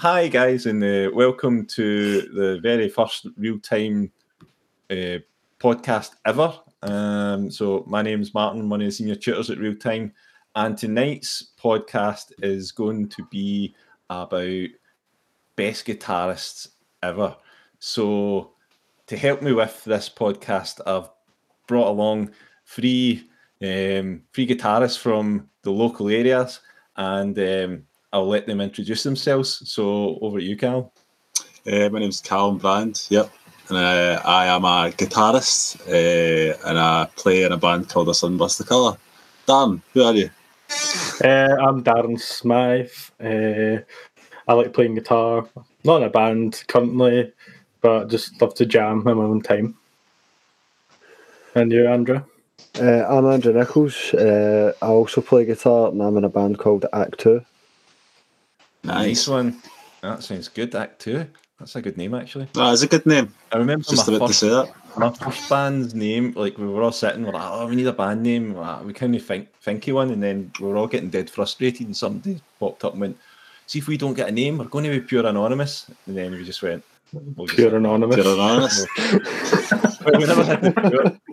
Hi, guys, and uh, welcome to the very first real time uh, podcast ever. Um, so, my name is Martin, one of the senior tutors at Real Time, and tonight's podcast is going to be about best guitarists ever. So, to help me with this podcast, I've brought along three um, three guitarists from the local areas, and um, I'll let them introduce themselves. So over to you, Cal. Uh, my name's Callum Brand. Yep, and uh, I am a guitarist uh, and I play in a band called The Sunburst the Colour. Dan, who are you? Uh, I'm Darren Smythe. Uh, I like playing guitar. Not in a band currently, but just love to jam in my own time. And you, Andrew? Uh, I'm Andrew Nichols. Uh, I also play guitar and I'm in a band called Act 2. Nice one. That sounds good. Act two. That's a good name, actually. That is a good name. I remember Just my about to first, say that. my first band's name. Like we were all sitting, we're like, "Oh, we need a band name." Ah, We couldn't think thinky one, and then we were all getting dead frustrated. And somebody popped up and went, "See if we don't get a name, we're going to be pure anonymous." And then we just went, we'll just- Pure Anonymous. Pure anonymous. We never had to do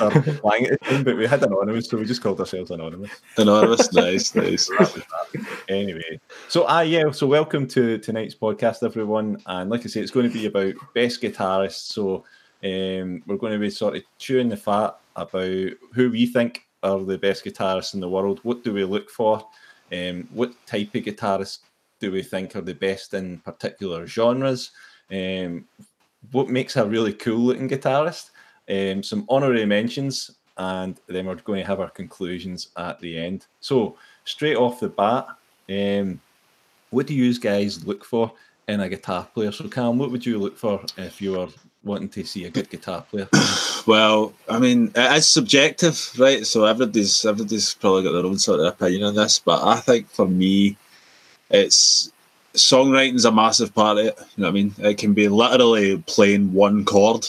it. We just started playing it, but we had anonymous, so we just called ourselves anonymous. anonymous. Nice, nice. That was that. anyway, so ah yeah, so welcome to tonight's podcast, everyone. And like I say, it's going to be about best guitarists. So um, we're going to be sort of chewing the fat about who we think are the best guitarists in the world. What do we look for? Um, what type of guitarists do we think are the best in particular genres? Um, what makes a really cool looking guitarist? Um, some honorary mentions, and then we're going to have our conclusions at the end. So straight off the bat, um, what do you guys look for in a guitar player? So, Cam, what would you look for if you were wanting to see a good guitar player? Well, I mean, it is subjective, right? So everybody's everybody's probably got their own sort of opinion on this, but I think for me, it's songwriting's a massive part of it. You know what I mean? It can be literally playing one chord,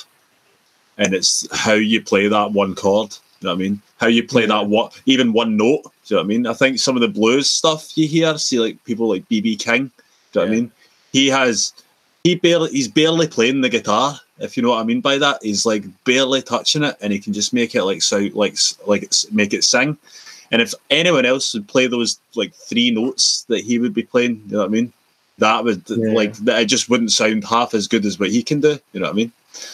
and it's how you play that one chord. You know what I mean? How you play that what even one note. Do you know what I mean? I think some of the blues stuff you hear, see like people like BB King. Do you know what I mean? He has he barely he's barely playing the guitar. If you know what I mean by that, he's like barely touching it, and he can just make it like so like like it's make it sing. And if anyone else would play those like three notes that he would be playing, you know what I mean? That would Yeah. like that it just wouldn't sound half as good as what he can do. You know what I mean?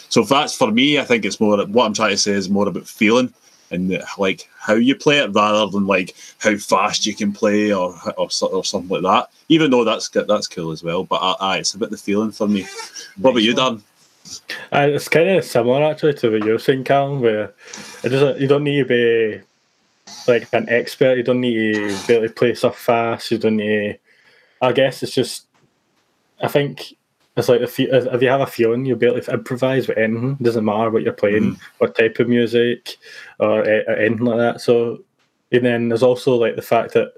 So if that's for me, I think it's more what I'm trying to say is more about feeling and like how you play it rather than like how fast you can play or or, or something like that. Even though that's that's cool as well, but uh, aye, it's a bit the feeling for me. What about you, Dan? Uh, it's kind of similar actually to what you're saying, Callum, where it doesn't. You don't need to be like an expert. You don't need to be able to play stuff fast. You don't need. To, I guess it's just. I think it's like if you if you have a feeling, you'll be able to improvise with anything. It doesn't matter what you're playing, mm-hmm. what type of music, or, eh, or anything like that. So, and then there's also like the fact that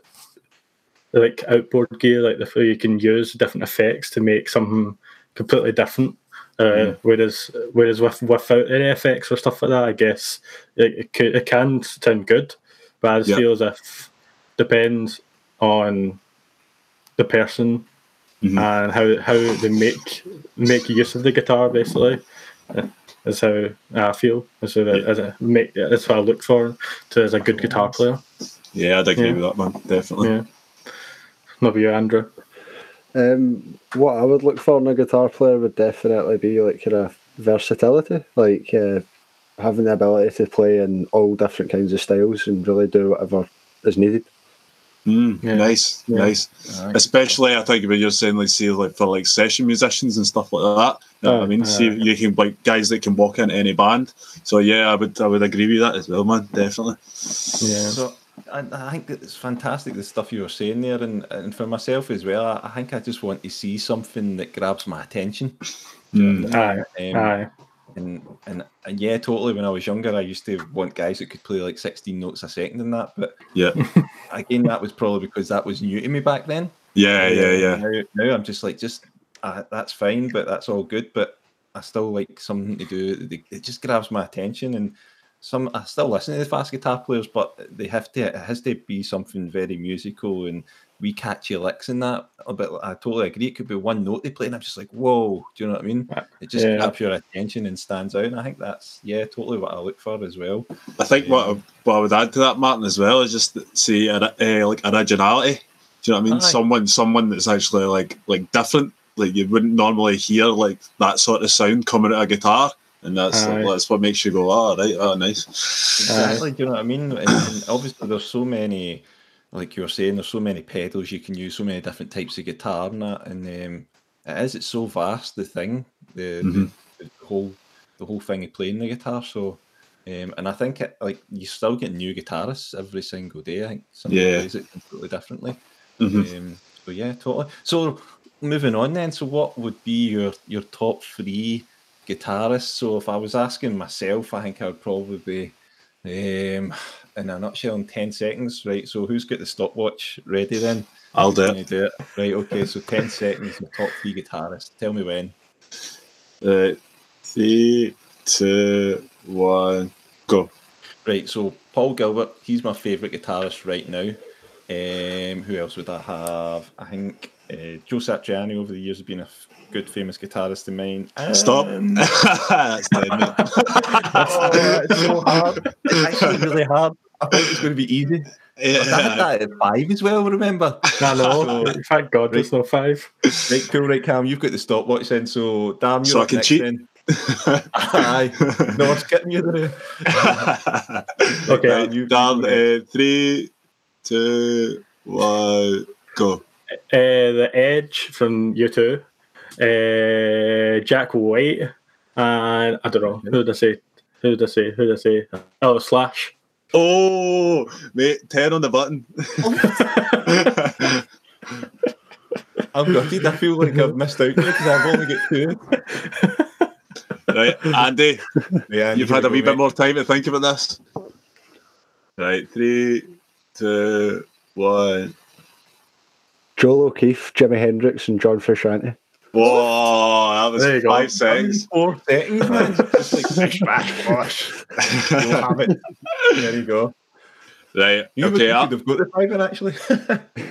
like outboard gear, like the you can use different effects to make something completely different. Uh, mm-hmm. Whereas, whereas with without any effects or stuff like that, I guess it, it, could, it can sound good, but I just feel as if depends on the person Mhm. and how how they make make use of the guitar. Basically, uh, is how I feel. Is how as a make that's what I look for to as a good guitar player. Yeah, I'd agree Yeah. with that, man. Definitely. Yeah. Not you, Andrew. Um, what I would look for in a guitar player would definitely be like kind of versatility, like uh, having the ability to play in all different kinds of styles and really do whatever is needed. Mm, Yeah. Nice, Yeah. nice. Especially, I think when you're saying like, see, like for like session musicians and stuff like that. You know what I Oh, mean? See, uh, you can like guys that can walk into any band. So yeah, I would, I would agree with that as well, man. Definitely. Yeah. So I, I think that it's fantastic the stuff you were saying there, and, and for myself as well. I, I think I just want to see something that grabs my attention. Mm. Aye. Um, Aye. and, and and yeah, totally. When I was younger, I used to want guys that could play like sixteen notes a second and that. But Yeah, again, that was probably because that was new to me back then. yeah, yeah, yeah. Now, now I'm just like, just uh, that's fine, but that's all good. But I still like something to do. It just grabs my attention, and some I still listen to the fast guitar players, but they have to it has to be something very musical and we catchy licks in that. But I totally agree. It could be one note they play, and I'm just like, whoa, do you know what I mean? It just Yeah. captures your attention and stands out. And I think that's yeah, totally what I look for as well. I think what, I, what I would add to that, Martin, as well, is just see say uh, like originality. Do you know what I mean? Aye. Someone, someone that's actually like like different. Like you wouldn't normally hear like that sort of sound coming out of a guitar, and that's Aye. that's what makes you go, oh right, oh nice. Exactly. Do you know what I mean? And, and obviously, there's so many, like you were saying, there's so many pedals you can use, so many different types of guitar and that. And um, it is, it's so vast. The thing, the, Mhm. the, the whole, the whole thing of playing the guitar. So, um, and I think it, like you still get new guitarists every single day. I think somebody Yeah. plays it completely differently. Mhm. Um, so yeah, totally. So moving on then. So what would be your your top three guitarists? So if I was asking myself, I think I would probably be um, in a nutshell in ten seconds. Right. So who's got the stopwatch ready then? I'll do it. do it? Right. Okay. So ten seconds. Your top three guitarists. Tell me when. Right, three, two, one, go. Right. So Paul Gilbert. He's my favourite guitarist right now. Um, who else would I have? I think uh, Joe Satriani over the years has been a f- good famous guitarist of mine. Stop. Um, That's dead, mate. oh, it's so hard. It's actually really hard. I thought it was going to be easy. Yeah. that at five as well, remember? I know. So- Thank God there's no five. Right, cool, right, Cam, you've got the stopwatch then, so damn, you're So I up can next cheat? then. Aye. No, I'm skipping you there. Okay. Dan, you- Dan, you uh, three, two, one, go. Uh, the Edge from U2, uh, Jack White, and I don't know who did I say? Who did I say? Who did I say? Oh, Slash. Oh, mate, 10 on the button. I'm gutted. I feel like I've missed out because I've only got two. right, Andy, Yeah, you've had a wee bit more time to think about this. Right, three, two, one. Joel O'Keefe, Jimi Hendrix, and John Frusciante. Whoa, that was There you go. five seconds. Four seconds, man. Just like bish, bash, bosh. You'll have it. There you go. Right, You okay. would I'll, have got the five in actually.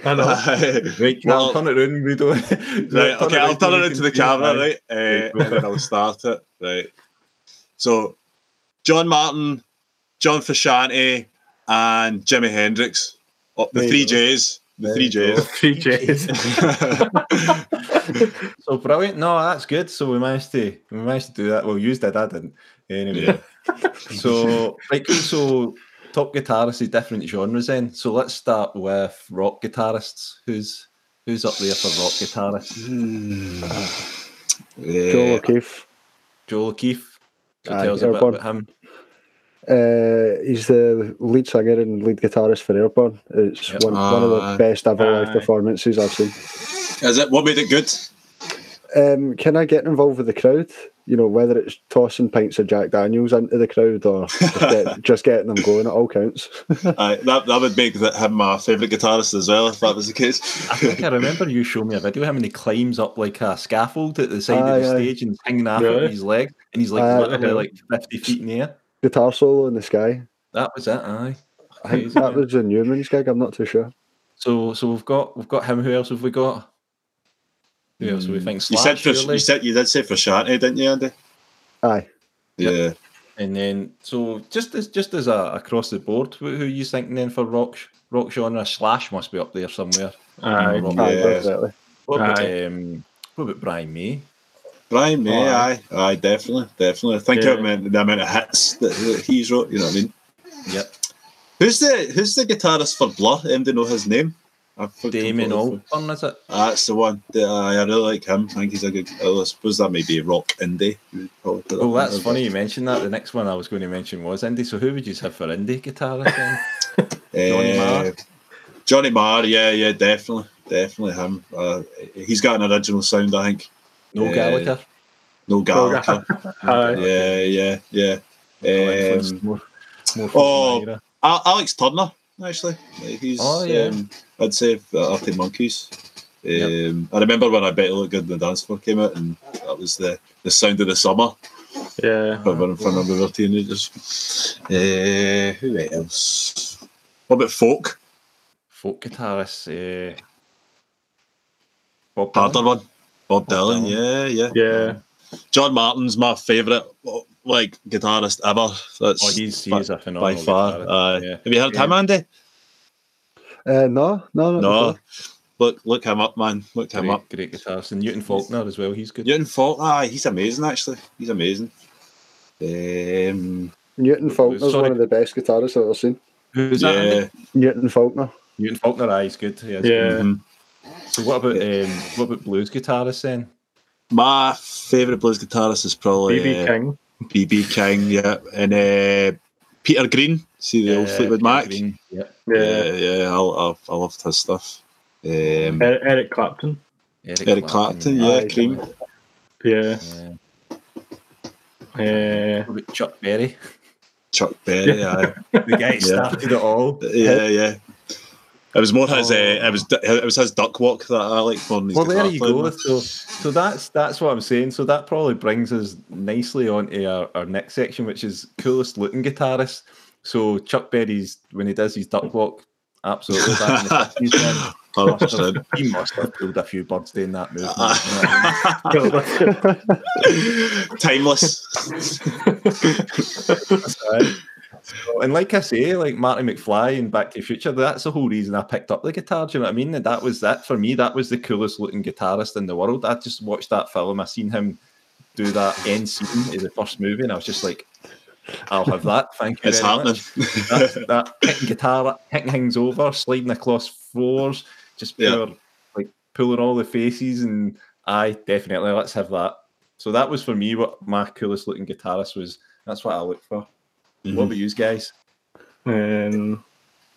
I know. right, Cam, Well- turn it around and we don't. right, okay, I'll turn it into the camera, Aye. right? Uh, Right, go and then I'll start it. Right. So, John Martyn, John Frusciante, and Jimi Hendrix. Oh, the There you three go. J's. The three you. J's. Three J's. So brilliant. No, that's good. So we managed to we managed to do that. Well, you did. I didn't. Anyway. so right. cool. So top guitarists is different genres. Then. So let's start with rock guitarists. Who's who's up there for rock guitarists? Hmm. Joel Yeah. O'Keefe. Joel O'Keefe. So Aye, tell us a bit about him. Uh, he's the lead singer and lead guitarist for Airborne. It's Yep. one, one of the best ever live performances I've seen. Is it what made it good? Um, can I get involved with the crowd? You know, whether it's tossing pints of Jack Daniels into the crowd or just, get, just getting them going, it all counts. Aye, that, that would make that him my favourite guitarist as well, if that was the case. I think I remember you showing me a video of him and he climbs up like a scaffold at the side Aye, of the aye. stage and hanging off Really? his leg and he's like Aye, literally like 50 feet in the air. Guitar solo in the sky. That was it, aye. I think that was a Newman's gig. I'm not too sure. So so we've got we've got him. Who else have we got? Who else do we think? You said for, surely? you said you did say Frusciante, didn't you, Andy? Aye. Yeah. And then so just as just as a across the board, who, who are you thinking then for rock rock genre? Slash must be up there somewhere. Aye. Rock. Aye, Yeah. definitely. What about Aye. um, what about Brian May? Brian May, Oh, aye. aye, definitely, definitely. I think Yeah. it meant the amount of hits that, that he's wrote. You know what I mean? Yep, Who's the Who's the guitarist for Blur? Anybody know his name? I completely- Albarn, is it? Ah, That's the one. The- I really like him. I think he's a good. I suppose that may be rock indie. You'd probably put Oh, that that's funny you mentioned that. The next one I was going to mention was indie. So who would you have for indie guitarist then? Johnny uh, Marr. Johnny Marr, yeah, yeah, definitely, definitely him. Uh, he's got an original sound, I think. No Yeah. Gallagher. Noel Gallagher. Aye. yeah, yeah, yeah. Um, more, more oh, Myra. Alex Turner, actually. He's, Oh, yeah. um, I'd say the Arctic Monkeys. Um, Yep. I remember when I Bet You Look Good in the Dance Floor came out, and that was the, the sound of the summer. Yeah. for, for for a number of our teenagers. Uh, who else? What about folk? Folk guitarist. Uh, Bob Harder one. Bob, Bob Dylan. Dylan. Yeah, yeah. Yeah. John Martyn's my favourite like guitarist ever. That's Oh, he's, by, he's a by far. Uh, yeah. Have you heard Yeah. him, Andy? Uh, no, no, not No. Look, look him up, man. Look him up. Great, great guitarist. And Newton Faulkner as well. He's good. Newton Faulk. Ah, he's amazing. Actually, he's amazing. Um, Newton Faulkner's Sorry. one of the best guitarists I've ever seen. Who's that? yeah. Andy? Newton Faulkner. Newton Faulkner. Aye, he's good. Yeah. Yeah. good. mhm. So what about um, what about blues guitarists then? My favourite blues guitarist is probably BB uh, King. BB King, yeah, and uh, Peter Green. See the old Yeah, Fleetwood Peter Mac. Green, Yeah. Yeah. Yeah, yeah, I, I, I loved his stuff. Um, Eric, Eric Clapton. Eric Clapton, yeah, Aye, Cream. Yeah. Yeah. Uh, What about Chuck Berry? Chuck Berry, aye. The guy who started it all. yeah, yeah. It was more his. Oh. Uh, it was it was his duck walk that I than Well, there you playing. go. So, so that's that's what I'm saying. So that probably brings us nicely on to our, our next section, which is coolest looking guitarist. So Chuck Berry's when he does his duck walk, absolutely back in the 50s, man. Must have- He must have pulled a few birds doing that move. man. You know what I mean? Timeless. So, and like I say, like Marty McFly and Back to the Future, that's the whole reason I picked up the guitar. Do you know what I mean? And that was that for me. That was the coolest looking guitarist in the world. I just watched that film. I seen him do that end scene in the first movie, and I was just like, "I'll have that. Thank you It's happening. much." That's, that hitting guitar, hitting things over, sliding across floors, just Yeah. pure like pulling all the faces. And I definitely let's have that. So that was for me what my coolest looking guitarist was. That's what I look for. Mhm. What about you guys? um,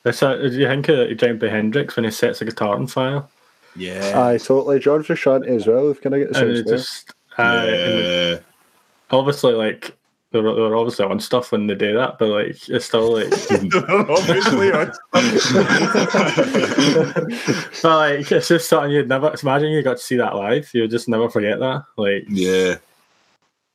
it's a, do you think of Jimi Hendrix when he sets a guitar on fire? Yeah. Aye, totally. John Frusciante as well. If can I get the And same it just, uh, and yeah. obviously, like, they're, they're obviously on stuff when they do that, but like, it's still like, Obviously, on- but like, it's just something you'd never imagine you got to see that live. You would just never forget that. Like, yeah.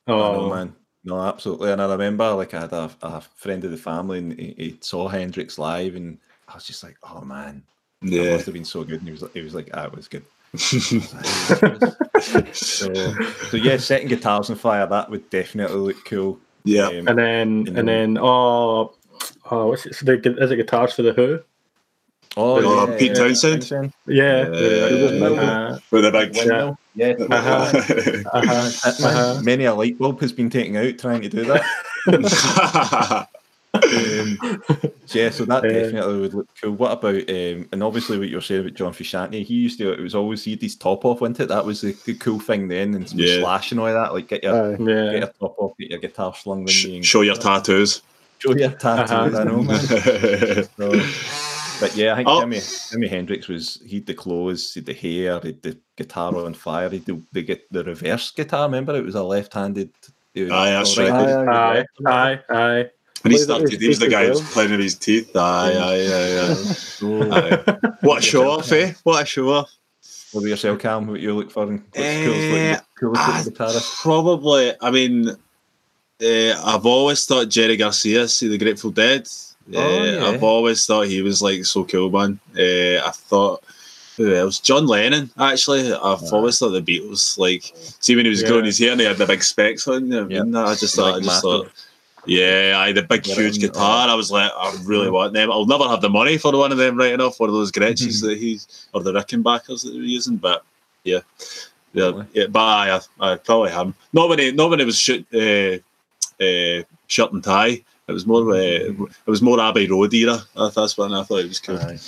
Oh oh, man, no, absolutely. And I remember, like, I had a, a friend of the family, and he, he saw Hendrix live, and I was just like, "Oh man, yeah, that must have been so good." And he was, like, he was like, "Ah, it was good." so, so yeah, setting guitars on fire that would definitely look cool. yeah. Um, and then In and the- then oh, oh, what's it? So the, is it guitars for the Who? Oh, Oh, yeah, Pete yeah, Townshend? Yeah, Yeah. uh, With a big. Windmill. Yeah. Uh-huh. uh-huh, Hitman. uh-huh. Many a light bulb has been taken out trying to do that. Um, so yeah, so that Uh, definitely would look cool. What about um, and obviously what you're saying about John Frusciante? He used to it was always he had his top off, wasn't it? That was the, the cool thing then, and some Yeah. slash and all that. Like get your Aye. get your top off, get your guitar slung Sh- you Show your tattoos. show your tattoos. Uh-huh. I know, man. So, but yeah, I think Oh. Jimmy Jimi Hendrix was he had the clothes, he had the hair, he had the guitar on fire, he had the, the, get- the reverse guitar. Remember, it was a left-handed. Aye, that's right- right. Aye, Aye, aye, aye. When he started, he was the guy who was playing with his teeth. Aye, aye, aye, aye. So, aye. What a show off, eh? What a show off. what about yourself, Cam? What you look for? And what's Eh, coolest looking, coolest ah, looking guitarist? Probably, I mean, uh, I've always thought Jerry Garcia, see the Grateful Dead. Uh, Oh, yeah. I've always thought he was like so cool, man. Uh, I thought who else? John Lennon. Actually, I've Ah. always thought the Beatles. Like, see when he was Yeah. growing his hair and he had the big specs on. I Yeah. mean, I just Like thought, I just thought. Yeah, I the big huge guitar. I was like, I really want them. I'll never have the money for one of them right enough, one of those Gretschens that he's or the Rickenbackers that they're using. But yeah, yeah, yeah. But I, I probably have. Not when he, not when it was shoot, uh, uh, shirt and tie. It was more, uh, it was more Abbey Road era. That's when I thought it was cool. Aye.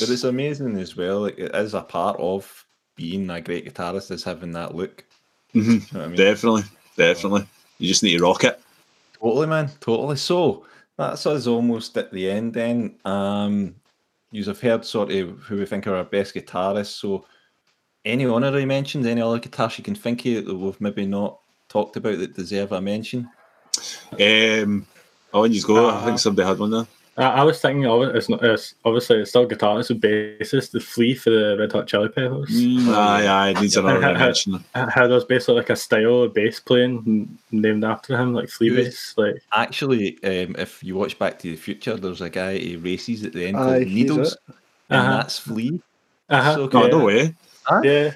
But it's amazing as well. Like it is a part of being a great guitarist is having that look. hmm You know I mean? Definitely, definitely. You just need to rock it. Totally, man. Totally. So that's us almost at the end then. Um you have heard sort of who we think are our best guitarists. So any honorary mentions, any other guitarists you can think of that we've maybe not talked about that deserve a mention? Um, oh, and you go. I Uh, think somebody had one there. I, I was thinking of it. It's not. It's obviously it's still guitarist and bassist. The Flea for the Red Hot Chili Peppers. Mm, aye, aye, it needs another mention. How there's basically like a style of bass playing named after him, like Flea Who's- bass. Like Actually, um, if you watch Back to the Future, there's a guy who races at the end Aye, called Needles, it. and Uh-huh. that's Flea. uh-huh, So No, yeah, no way. yeah.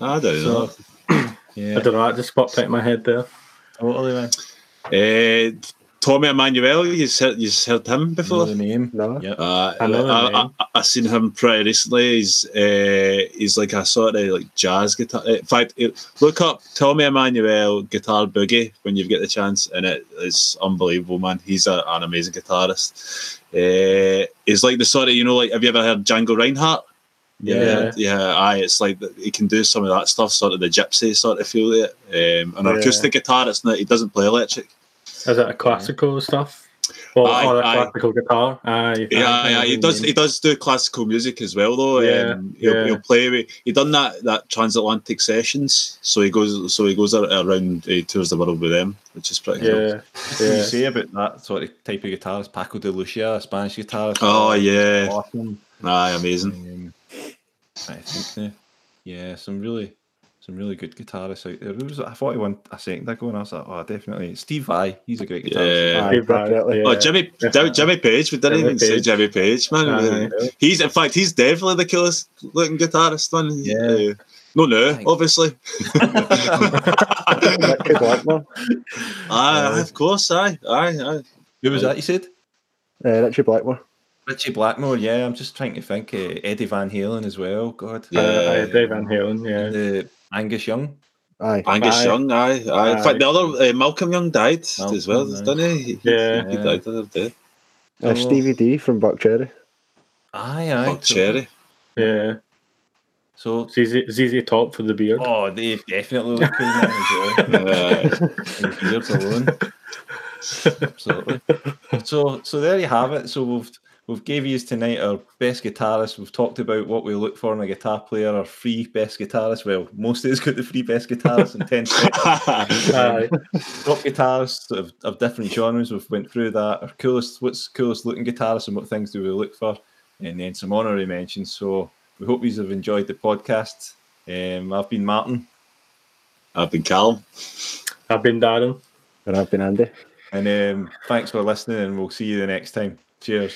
I don't know. I don't know. That just popped out my head there. totally, man. Uh, Tommy Emmanuel, you heard, you heard him Know before? the name. No. Yep. Uh, I know I, I, name. I, I seen him pretty recently. He's uh, he's like a sort of like jazz guitar. In fact, look up Tommy Emmanuel guitar boogie when you get the chance, and it is unbelievable, man. He's a, an amazing guitarist. Uh, he's like the sort of you know, like have you ever heard Django Reinhardt? Yeah. yeah, aye. It's like he can do some of that stuff, sort of the gypsy sort of feel to it. Um, an Yeah. acoustic guitar, it's not. He doesn't play electric. Is it a classical stuff? Or, Aye, or a aye. classical guitar? Aye. Yeah, aye, yeah, he does. He does do classical music as well, though. Yeah, um, he'll, yeah. he'll play. With, he done that that transatlantic sessions, so he goes. So he goes around. He tours the world with them, which is pretty cool. Yeah, What do you say about that sort of type of guitar? guitarist? Paco de Lucia, a Spanish guitarist. Oh yeah, awesome. aye, amazing. Um, I think, uh, yeah, some really, some really good guitarists out there. Who was it? I thought he won a second ago, and I was like, oh, definitely Steve Vai. He's a great guitarist. Yeah. Aye, Steve Vai, definitely. yeah. Oh, Jimmy, Definitely. Jimmy Page. We didn't Jimmy even say Jimmy Page, man. Aye. He's in fact, he's definitely the coolest looking guitarist, man. Yeah. Uh, no, no, Thanks. obviously. Ricky Blackmore. aye, of course, aye, aye, aye. Who was that? You said Uh, Richie Blackmore. Richie Blackmore. Yeah, I'm just trying to think. Uh, Eddie Van Halen as well. God, Yeah. Uh, aye, Dave Van Halen, yeah. the Angus Young. Aye. Angus Aye. Young, aye, aye. In fact, the other uh, Malcolm Young died as well, aye. didn't he? He- Yeah. he died the other day. Uh, Stevie D from Buckcherry. Aye, aye. Fuck so- Cherry. Yeah. So, ZZ, ZZ Top for the beard. oh, they definitely look cool now as well. Aye. Beards alone. Absolutely. So, so there you have it. So we've we've gave you tonight our best guitarist. We've talked about what we look for in a guitar player, our free best guitarist. Well, most of us got the free best guitarist and ten Aye. top guitarists of, of different genres. We've went through that. Our coolest, what's coolest looking guitarist and what things do we look for, and then some honorary mentions. So we hope you have enjoyed the podcast. Um, I've been Martin, I've been Callum. I've been Darren. And I've been Andy. and um, thanks for listening. And we'll see you the next time. Cheers.